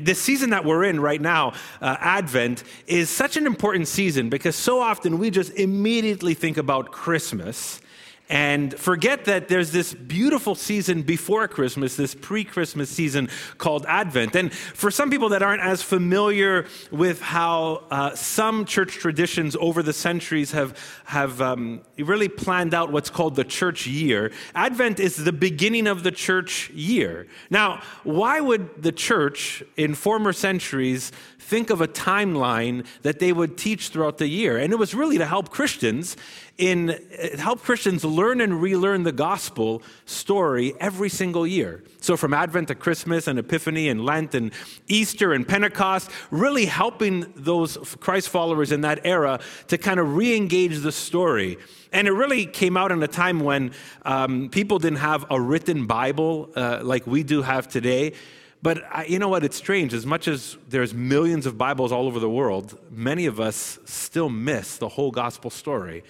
This season that we're in right now, uh, Advent, is such an important season because so often we just immediately think about Christmas and forget that there's this beautiful season before Christmas, this pre Christmas season called Advent. And for some people that aren't as familiar with how uh, some church traditions over the centuries have, have um, really planned out what's called the church year, Advent is the beginning of the church year. Now, why would the church in former centuries think of a timeline that they would teach throughout the year? And it was really to help Christians in help Christians learn and relearn the gospel story every single year. So from Advent to Christmas and Epiphany and Lent and Easter and Pentecost, really helping those Christ followers in that era to kind of re-engage the story. And it really came out in a time when um, people didn't have a written Bible uh, like we do have today. But I, you know what? It's strange. As much as there's millions of Bibles all over the world, many of us still miss the whole gospel story.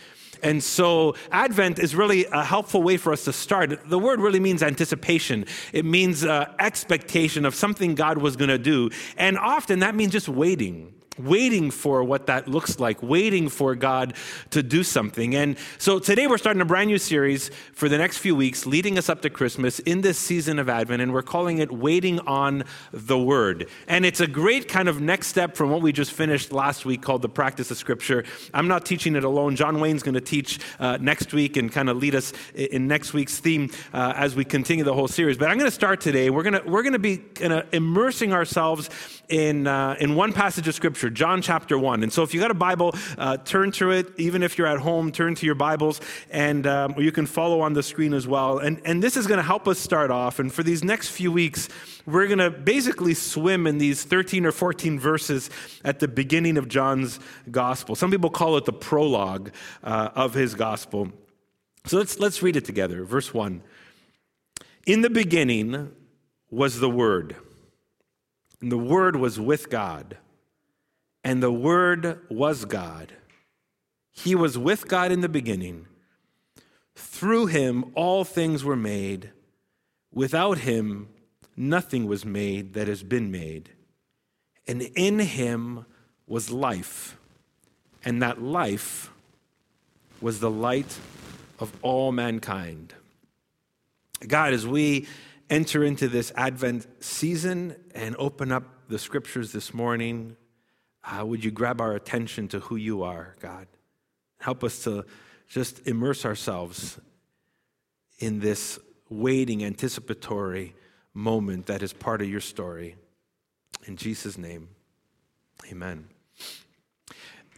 And so Advent is really a helpful way for us to start. The word really means anticipation. It means uh, expectation of something God was going to do. And often that means just waiting waiting for what that looks like, waiting for God to do something. And so today we're starting a brand new series for the next few weeks, leading us up to Christmas in this season of Advent, and we're calling it Waiting on the Word. And it's a great kind of next step from what we just finished last week called the practice of Scripture. I'm not teaching it alone. John Wayne's going to teach uh, next week and kind of lead us in next week's theme uh, as we continue the whole series. But I'm going to start today. We're going to we're going to be kind of immersing ourselves in uh, in one passage of Scripture scripture, John chapter 1. And so if you got a Bible, uh, turn to it. Even if you're at home, turn to your Bibles, and um, or you can follow on the screen as well. And, and this is going to help us start off. And for these next few weeks, we're going to basically swim in these 13 or 14 verses at the beginning of John's gospel. Some people call it the prologue uh, of his gospel. So let's, let's read it together. Verse 1. In the beginning was the Word, and the Word was with God and the Word was God. He was with God in the beginning. Through him, all things were made. Without him, nothing was made that has been made. And in him was life, and that life was the light of all mankind. God, as we enter into this Advent season and open up the scriptures this morning, uh, would you grab our attention to who you are, God? Help us to just immerse ourselves in this waiting, anticipatory moment that is part of your story. In Jesus' name, amen.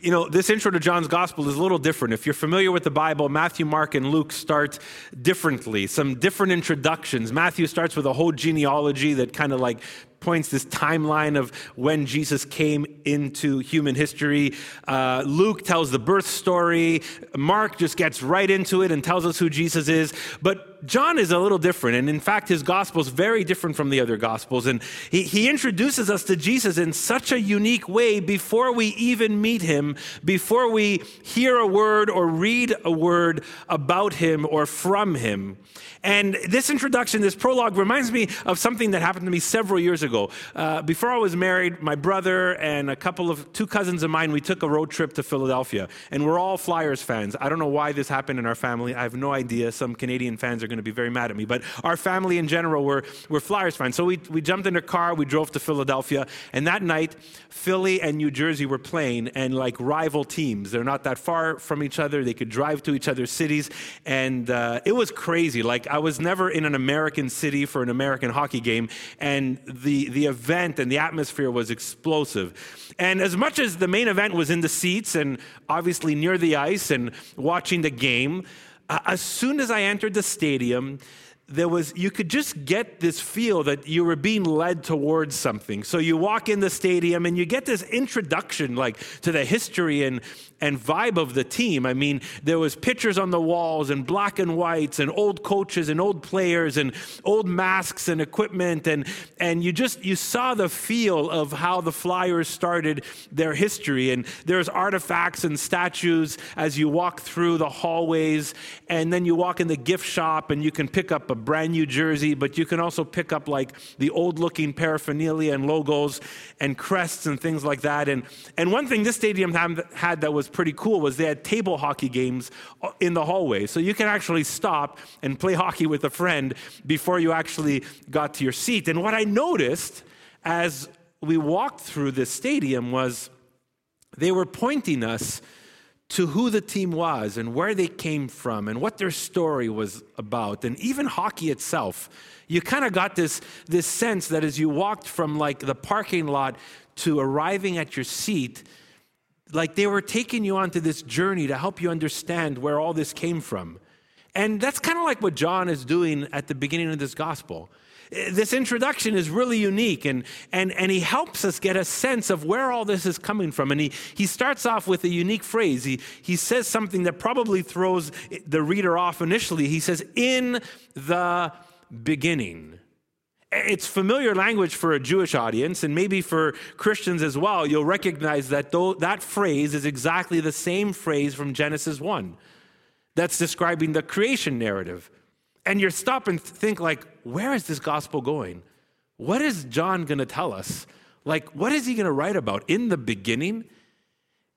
You know, this intro to John's gospel is a little different. If you're familiar with the Bible, Matthew, Mark, and Luke start differently, some different introductions. Matthew starts with a whole genealogy that kind of like points this timeline of when Jesus came into human history. Uh, Luke tells the birth story. Mark just gets right into it and tells us who Jesus is. But John is a little different. And in fact, his gospel is very different from the other gospels. And he, he introduces us to Jesus in such a unique way before we even meet him, before we hear a word or read a word about him or from him. And this introduction, this prologue, reminds me of something that happened to me several years ago. Uh, before I was married, my brother and a couple of two cousins of mine, we took a road trip to Philadelphia, and we're all Flyers fans. I don't know why this happened in our family. I have no idea. Some Canadian fans are going to be very mad at me, but our family in general were, were Flyers fans. So we, we jumped in a car, we drove to Philadelphia, and that night, Philly and New Jersey were playing, and like rival teams. They're not that far from each other. They could drive to each other's cities, and uh, it was crazy. Like I was never in an American city for an American hockey game, and the, the event and the atmosphere was explosive. And as much as the main event was in the seats and obviously near the ice and watching the game, as soon as I entered the stadium, there was you could just get this feel that you were being led towards something. So you walk in the stadium and you get this introduction like to the history and and vibe of the team. I mean, there was pictures on the walls and black and whites and old coaches and old players and old masks and equipment. And and you just you saw the feel of how the Flyers started their history. And there's artifacts and statues as you walk through the hallways. And then you walk in the gift shop and you can pick up a brand new jersey, but you can also pick up like the old looking paraphernalia and logos and crests and things like that. And, and one thing this stadium had that was pretty cool was they had table hockey games uh, in the hallway. So you can actually stop and play hockey with a friend before you actually got to your seat. And what I noticed as we walked through this stadium was they were pointing us to who the team was and where they came from and what their story was about. And even hockey itself you kind of got this this sense that as you walked from like the parking lot to arriving at your seat like they were taking you onto this journey to help you understand where all this came from. And that's kind of like what John is doing at the beginning of this gospel this introduction is really unique, and, and, and he helps us get a sense of where all this is coming from. And he, he starts off with a unique phrase. He, he says something that probably throws the reader off initially. He says, In the beginning. It's familiar language for a Jewish audience, and maybe for Christians as well. You'll recognize that that phrase is exactly the same phrase from Genesis 1 that's describing the creation narrative. And you stop and think, like, where is this gospel going? What is John going to tell us? Like, what is he going to write about? In the beginning?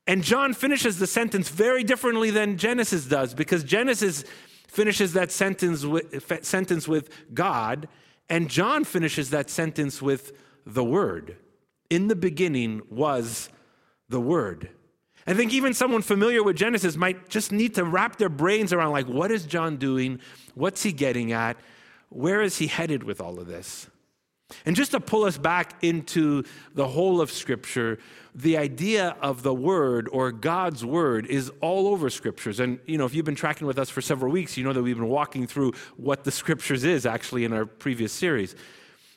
And John finishes the sentence very differently than Genesis does, because Genesis finishes that sentence with, sentence with God, and John finishes that sentence with the Word. In the beginning was the Word. I think even someone familiar with Genesis might just need to wrap their brains around like, what is John doing? What's he getting at? Where is he headed with all of this? And just to pull us back into the whole of Scripture, the idea of the Word or God's Word is all over Scriptures. And, you know, if you've been tracking with us for several weeks, you know that we've been walking through what the Scriptures is actually in our previous series.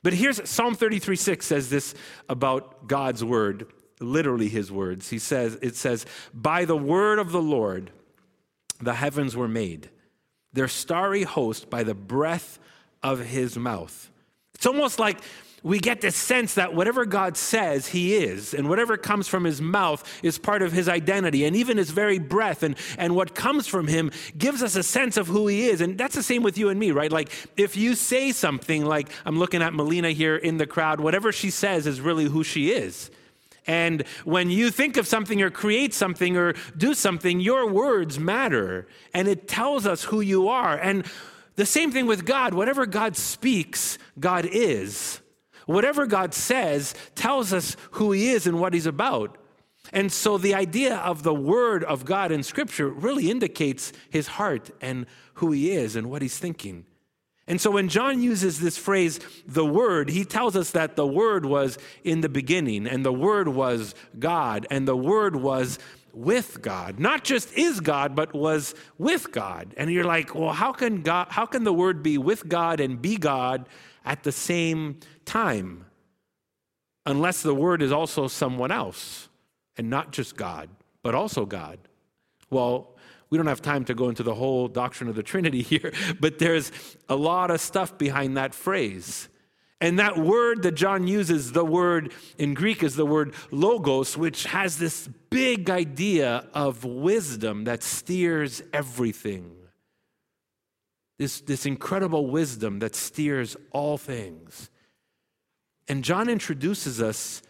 But here's Psalm 33 6 says this about God's Word literally his words. He says, it says, By the word of the Lord, the heavens were made, their starry host by the breath of his mouth. It's almost like we get this sense that whatever God says, He is, and whatever comes from His mouth is part of His identity, and even His very breath and, and what comes from Him gives us a sense of who He is. And that's the same with you and me, right? Like if you say something like, I'm looking at Melina here in the crowd, whatever she says is really who she is. And when you think of something or create something or do something, your words matter. And it tells us who you are. And the same thing with God. Whatever God speaks, God is. Whatever God says tells us who He is and what He's about. And so the idea of the Word of God in Scripture really indicates His heart and who He is and what He's thinking. And so when John uses this phrase, the Word, he tells us that the Word was in the beginning, and the Word was God, and the Word was with God. Not just is God, but was with God. And you're like, well, how can God how can the Word be with God and be God at the same time? Unless the Word is also someone else, and not just God, but also God. Well, we don't have time to go into the whole doctrine of the Trinity here, but there's a lot of stuff behind that phrase. And that word that John uses, the word in Greek is the word logos, which has this big idea of wisdom that steers everything. This, this incredible wisdom that steers all things. And John introduces us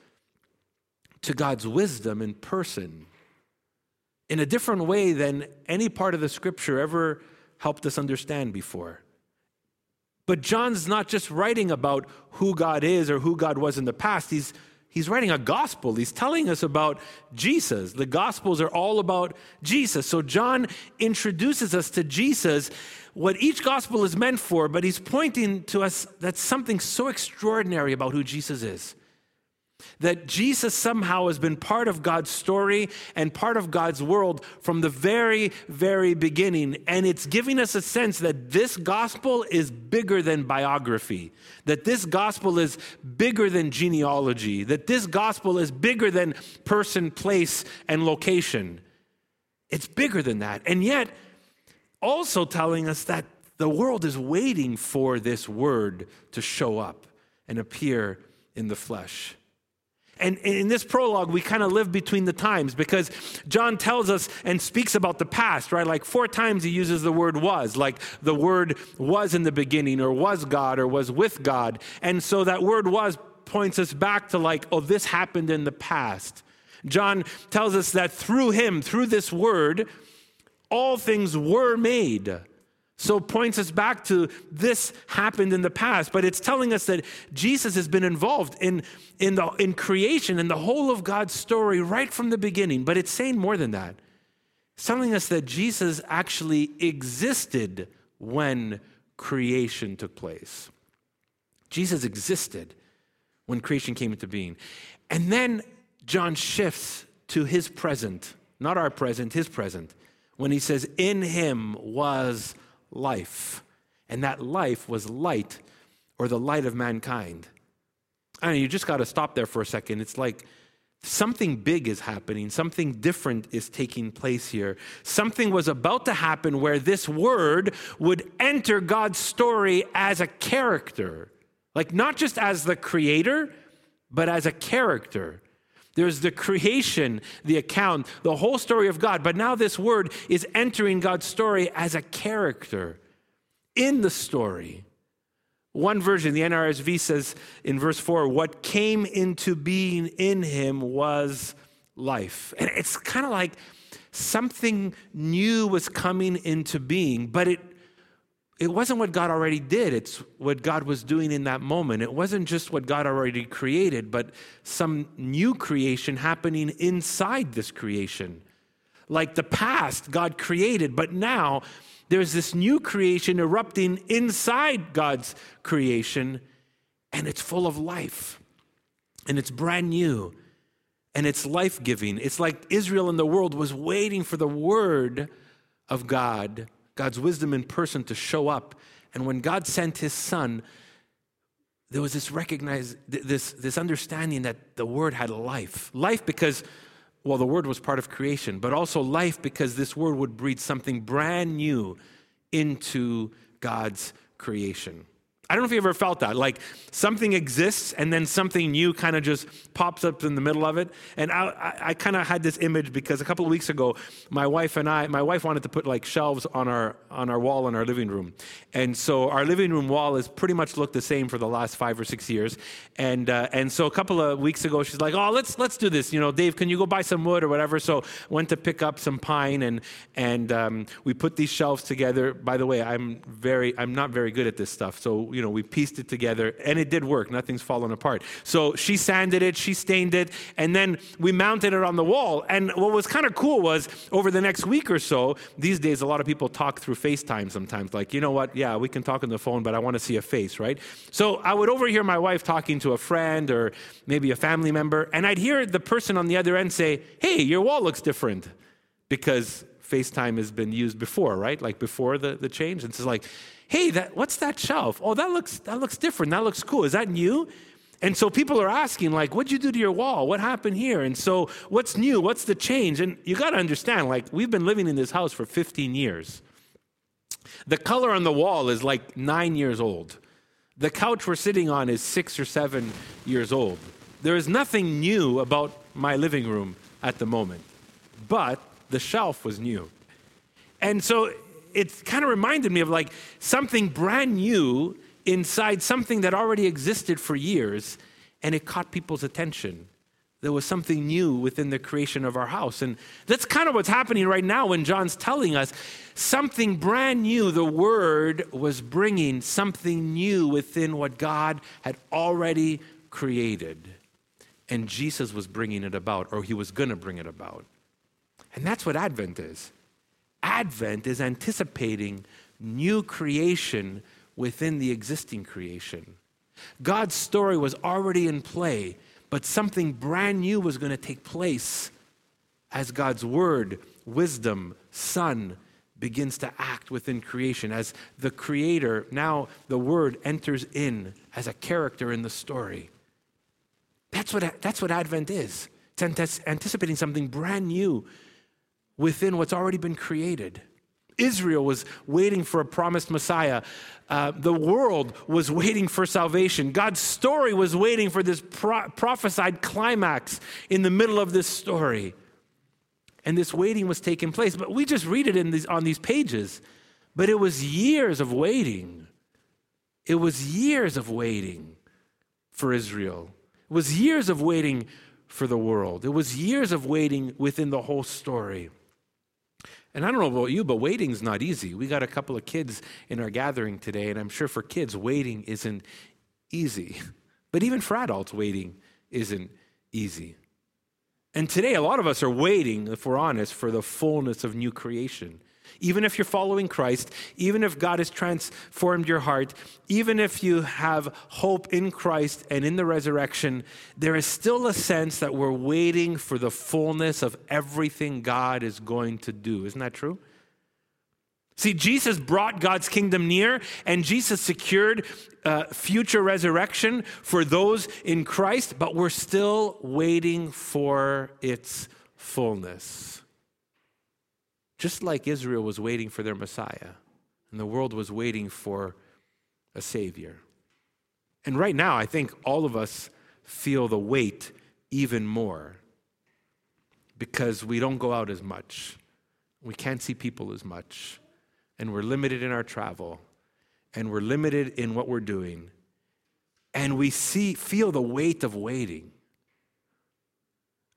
to God's wisdom in person in a different way than any part of the scripture ever helped us understand before. But John's not just writing about who God is or who God was in the past. He's, he's writing a gospel. He's telling us about Jesus. The gospels are all about Jesus. So John introduces us to Jesus, what each gospel is meant for, but he's pointing to us that something so extraordinary about who Jesus is. That Jesus somehow has been part of God's story and part of God's world from the very, very beginning. And it's giving us a sense that this gospel is bigger than biography, that this gospel is bigger than genealogy, that this gospel is bigger than person, place, and location. It's bigger than that. And yet, also telling us that the world is waiting for this word to show up and appear in the flesh. And in this prologue, we kind of live between the times because John tells us and speaks about the past, right? Like four times he uses the word was, like the word was in the beginning, or was God, or was with God. And so that word was points us back to like, oh, this happened in the past. John tells us that through him, through this word, all things were made. So points us back to this happened in the past, but it's telling us that Jesus has been involved in, in, the, in creation and the whole of God's story right from the beginning. But it's saying more than that. It's telling us that Jesus actually existed when creation took place. Jesus existed when creation came into being. And then John shifts to his present, not our present, his present, when he says, In him was life. And that life was light or the light of mankind. I mean, you just got to stop there for a second. It's like something big is happening, something different is taking place here. Something was about to happen where this word would enter God's story as a character, like not just as the creator, but as a character. There's the creation, the account, the whole story of God. But now this word is entering God's story as a character in the story. One version, the NRSV says in verse 4, what came into being in him was life. And it's kind of like something new was coming into being, but it it wasn't what God already did, it's what God was doing in that moment. It wasn't just what God already created, but some new creation happening inside this creation. Like the past, God created, but now there's this new creation erupting inside God's creation, and it's full of life, and it's brand new, and it's life giving. It's like Israel in the world was waiting for the word of God God's wisdom in person to show up. And when God sent his son, there was this recognize this, this understanding that the word had life. Life because, well, the word was part of creation, but also life because this word would breed something brand new into God's creation. I don't know if you ever felt that. Like something exists and then something new kind of just pops up in the middle of it. And I, I, I kind of had this image because a couple of weeks ago, my wife and I, my wife wanted to put like shelves on our on our wall in our living room, and so our living room wall has pretty much looked the same for the last five or six years. And uh, and so a couple of weeks ago, she's like, "Oh, let's let's do this. You know, Dave, can you go buy some wood or whatever?" So went to pick up some pine and and um, we put these shelves together. By the way, I'm very I'm not very good at this stuff, so you know, we pieced it together and it did work. Nothing's fallen apart. So she sanded it, she stained it, and then we mounted it on the wall. And what was kind of cool was over the next week or so, these days a lot of people talk through FaceTime sometimes, like, you know what, yeah, we can talk on the phone, but I want to see a face, right? So I would overhear my wife talking to a friend or maybe a family member, and I'd hear the person on the other end say, hey, your wall looks different because FaceTime has been used before, right? Like before the, the change. And it's like, hey, that, what's that shelf? Oh, that looks, that looks different. That looks cool. Is that new? And so people are asking, like, what'd you do to your wall? What happened here? And so what's new? What's the change? And you got to understand, like, we've been living in this house for 15 years. The color on the wall is like nine years old. The couch we're sitting on is six or seven years old. There is nothing new about my living room at the moment, but the shelf was new. And so it kind of reminded me of like something brand new inside something that already existed for years, and it caught people's attention. There was something new within the creation of our house. And that's kind of what's happening right now when John's telling us something brand new. The word was bringing something new within what God had already created. And Jesus was bringing it about, or he was going to bring it about. And that's what Advent is. Advent is anticipating new creation within the existing creation. God's story was already in play, but something brand new was going to take place as God's word, wisdom, Son begins to act within creation, as the Creator, now the Word enters in as a character in the story. That's what, that's what Advent is. It's anticipating something brand new within what's already been created. Israel was waiting for a promised Messiah. Uh, the world was waiting for salvation. God's story was waiting for this pro- prophesied climax in the middle of this story. And this waiting was taking place. But we just read it in these, on these pages. But it was years of waiting. It was years of waiting for Israel. It was years of waiting for the world. It was years of waiting within the whole story. And I don't know about you, but waiting's not easy. We got a couple of kids in our gathering today, and I'm sure for kids, waiting isn't easy. But even for adults, waiting isn't easy. And today, a lot of us are waiting, if we're honest, for the fullness of new creation. Even if you're following Christ, even if God has transformed your heart, even if you have hope in Christ and in the resurrection, there is still a sense that we're waiting for the fullness of everything God is going to do. Isn't that true? See, Jesus brought God's kingdom near, and Jesus secured uh, future resurrection for those in Christ, but we're still waiting for its fullness. Just like Israel was waiting for their Messiah, and the world was waiting for a Savior. And right now, I think all of us feel the weight even more because we don't go out as much. We can't see people as much. And we're limited in our travel. And we're limited in what we're doing. And we see, feel the weight of waiting.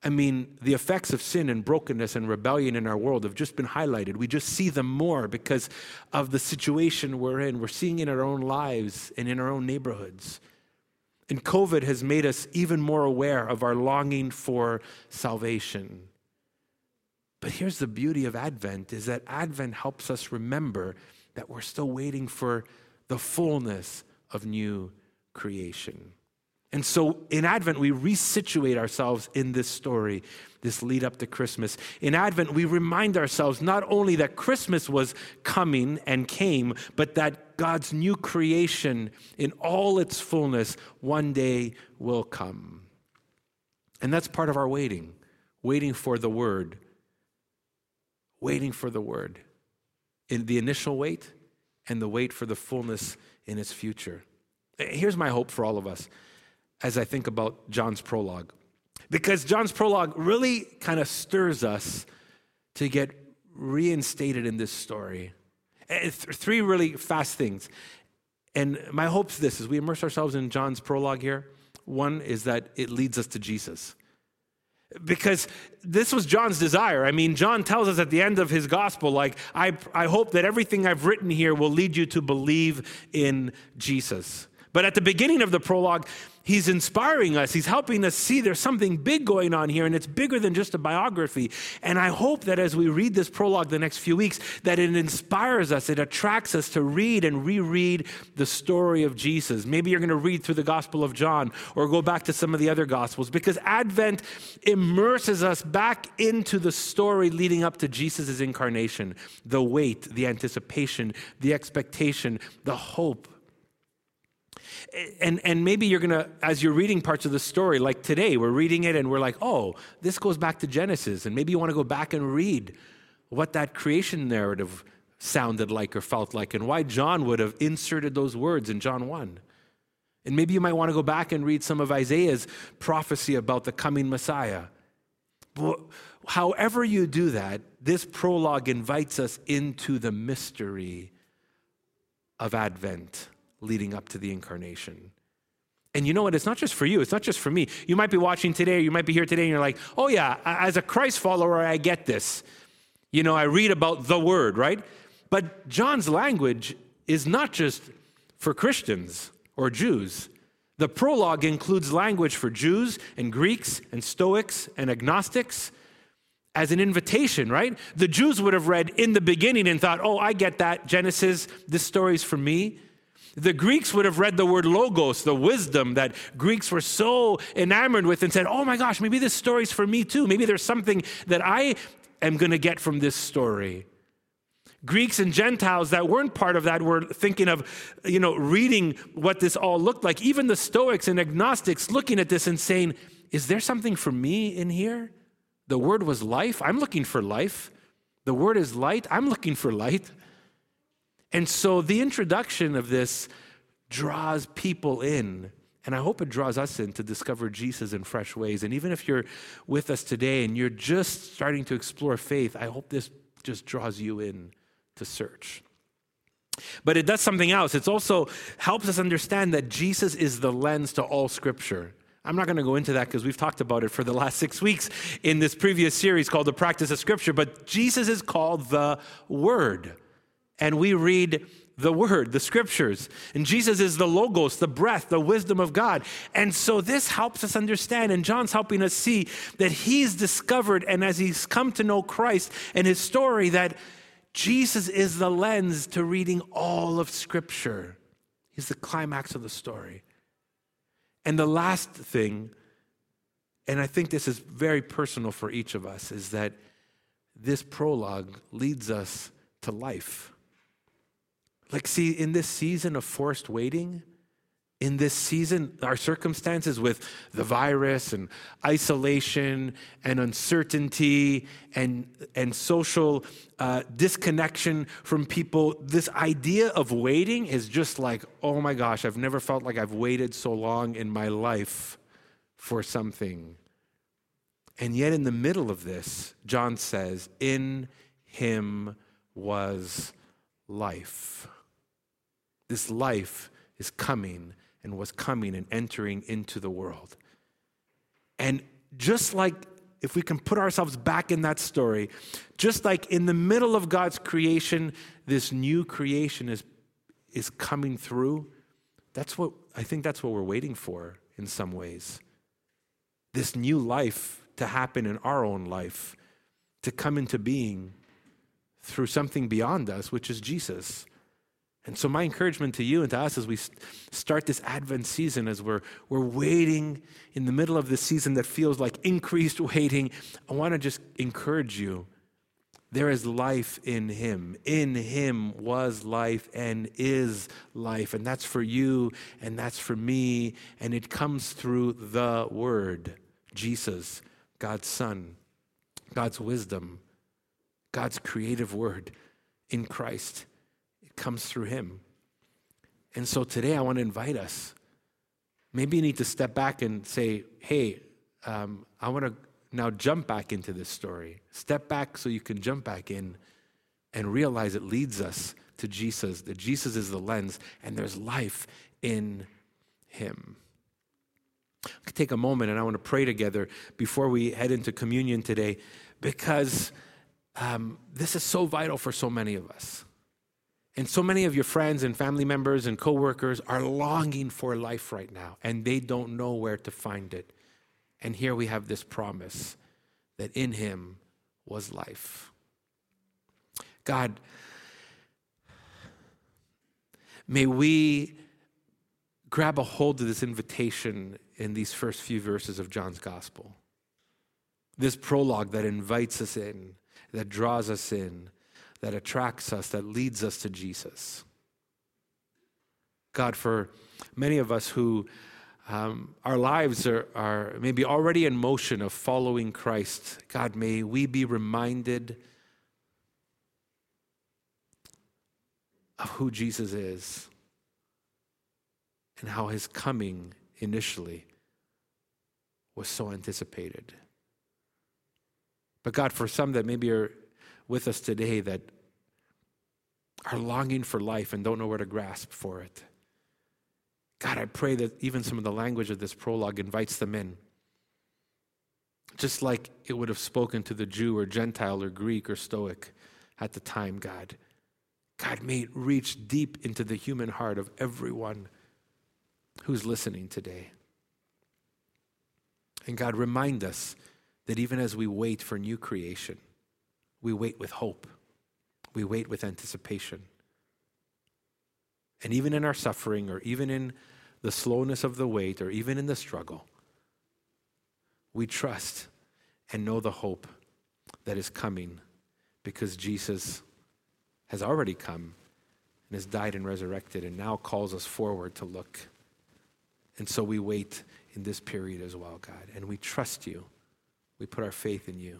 I mean, the effects of sin and brokenness and rebellion in our world have just been highlighted. We just see them more because of the situation we're in. We're seeing in our own lives and in our own neighborhoods. And COVID has made us even more aware of our longing for salvation. But here's the beauty of Advent is that Advent helps us remember that we're still waiting for the fullness of new creation. And so in Advent, we resituate ourselves in this story, this lead up to Christmas. In Advent, we remind ourselves not only that Christmas was coming and came, but that God's new creation in all its fullness one day will come. And that's part of our waiting, waiting for the word, waiting for the word. In the initial wait and the wait for the fullness in its future. Here's my hope for all of us as I think about John's prologue. Because John's prologue really kind of stirs us to get reinstated in this story. Eh, three really fast things. And my hope is this as we immerse ourselves in John's prologue here, one is that it leads us to Jesus. Because this was John's desire. I mean, John tells us at the end of his gospel, like, I, I hope that everything I've written here will lead you to believe in Jesus. But at the beginning of the prologue, he's inspiring us. He's helping us see there's something big going on here, and it's bigger than just a biography. And I hope that as we read this prologue the next few weeks, that it inspires us, it attracts us to read and reread the story of Jesus. Maybe you're going to read through the Gospel of John or go back to some of the other Gospels because Advent immerses us back into the story leading up to Jesus' incarnation the wait, the anticipation, the expectation, the hope and, and maybe you're going to, as you're reading parts of the story, like today, we're reading it and we're like, oh, this goes back to Genesis. And maybe you want to go back and read what that creation narrative sounded like or felt like and why John would have inserted those words in John 1. And maybe you might want to go back and read some of Isaiah's prophecy about the coming Messiah. But however, you do that, this prologue invites us into the mystery of Advent leading up to the incarnation. And you know what? It's not just for you. It's not just for me. You might be watching today, or you might be here today, and you're like, oh, yeah, as a Christ follower, I get this. You know, I read about the word, right? But John's language is not just for Christians or Jews. The prologue includes language for Jews and Greeks and Stoics and agnostics as an invitation, right? The Jews would have read in the beginning and thought, oh, I get that. Genesis, this story's for me. The Greeks would have read the word logos, the wisdom that Greeks were so enamored with, and said, Oh my gosh, maybe this story's for me too. Maybe there's something that I am going to get from this story. Greeks and Gentiles that weren't part of that were thinking of, you know, reading what this all looked like. Even the Stoics and agnostics looking at this and saying, Is there something for me in here? The word was life. I'm looking for life. The word is light. I'm looking for light. And so the introduction of this draws people in. And I hope it draws us in to discover Jesus in fresh ways. And even if you're with us today and you're just starting to explore faith, I hope this just draws you in to search. But it does something else. It also helps us understand that Jesus is the lens to all scripture. I'm not going to go into that because we've talked about it for the last six weeks in this previous series called The Practice of Scripture. But Jesus is called the Word. And we read the Word, the Scriptures. And Jesus is the Logos, the breath, the wisdom of God. And so this helps us understand, and John's helping us see that he's discovered, and as he's come to know Christ and his story, that Jesus is the lens to reading all of Scripture. He's the climax of the story. And the last thing, and I think this is very personal for each of us, is that this prologue leads us to life. Like, see, in this season of forced waiting, in this season, our circumstances with the virus and isolation and uncertainty and, and social uh, disconnection from people, this idea of waiting is just like, oh my gosh, I've never felt like I've waited so long in my life for something. And yet, in the middle of this, John says, in him was life. This life is coming and was coming and entering into the world. And just like if we can put ourselves back in that story, just like in the middle of God's creation, this new creation is, is coming through. That's what I think that's what we're waiting for in some ways. This new life to happen in our own life, to come into being through something beyond us, which is Jesus. And so, my encouragement to you and to us as we start this Advent season, as we're, we're waiting in the middle of this season that feels like increased waiting, I want to just encourage you. There is life in Him. In Him was life and is life. And that's for you and that's for me. And it comes through the Word Jesus, God's Son, God's wisdom, God's creative Word in Christ comes through him. And so today I want to invite us. Maybe you need to step back and say, hey, um, I want to now jump back into this story. Step back so you can jump back in and realize it leads us to Jesus, that Jesus is the lens and there's life in him. take a moment and I want to pray together before we head into communion today because um, this is so vital for so many of us. And so many of your friends and family members and coworkers are longing for life right now, and they don't know where to find it. And here we have this promise that in him was life. God, may we grab a hold of this invitation in these first few verses of John's gospel. This prologue that invites us in, that draws us in, that attracts us, that leads us to Jesus. God, for many of us who um, our lives are, are maybe already in motion of following Christ, God, may we be reminded of who Jesus is and how his coming initially was so anticipated. But God, for some that maybe are with us today that are longing for life and don't know where to grasp for it. God, I pray that even some of the language of this prologue invites them in. Just like it would have spoken to the Jew or Gentile or Greek or Stoic at the time, God. God, may it reach deep into the human heart of everyone who's listening today. And God, remind us that even as we wait for new creation, we wait with hope. We wait with anticipation. And even in our suffering, or even in the slowness of the wait, or even in the struggle, we trust and know the hope that is coming because Jesus has already come and has died and resurrected and now calls us forward to look. And so we wait in this period as well, God. And we trust you. We put our faith in you.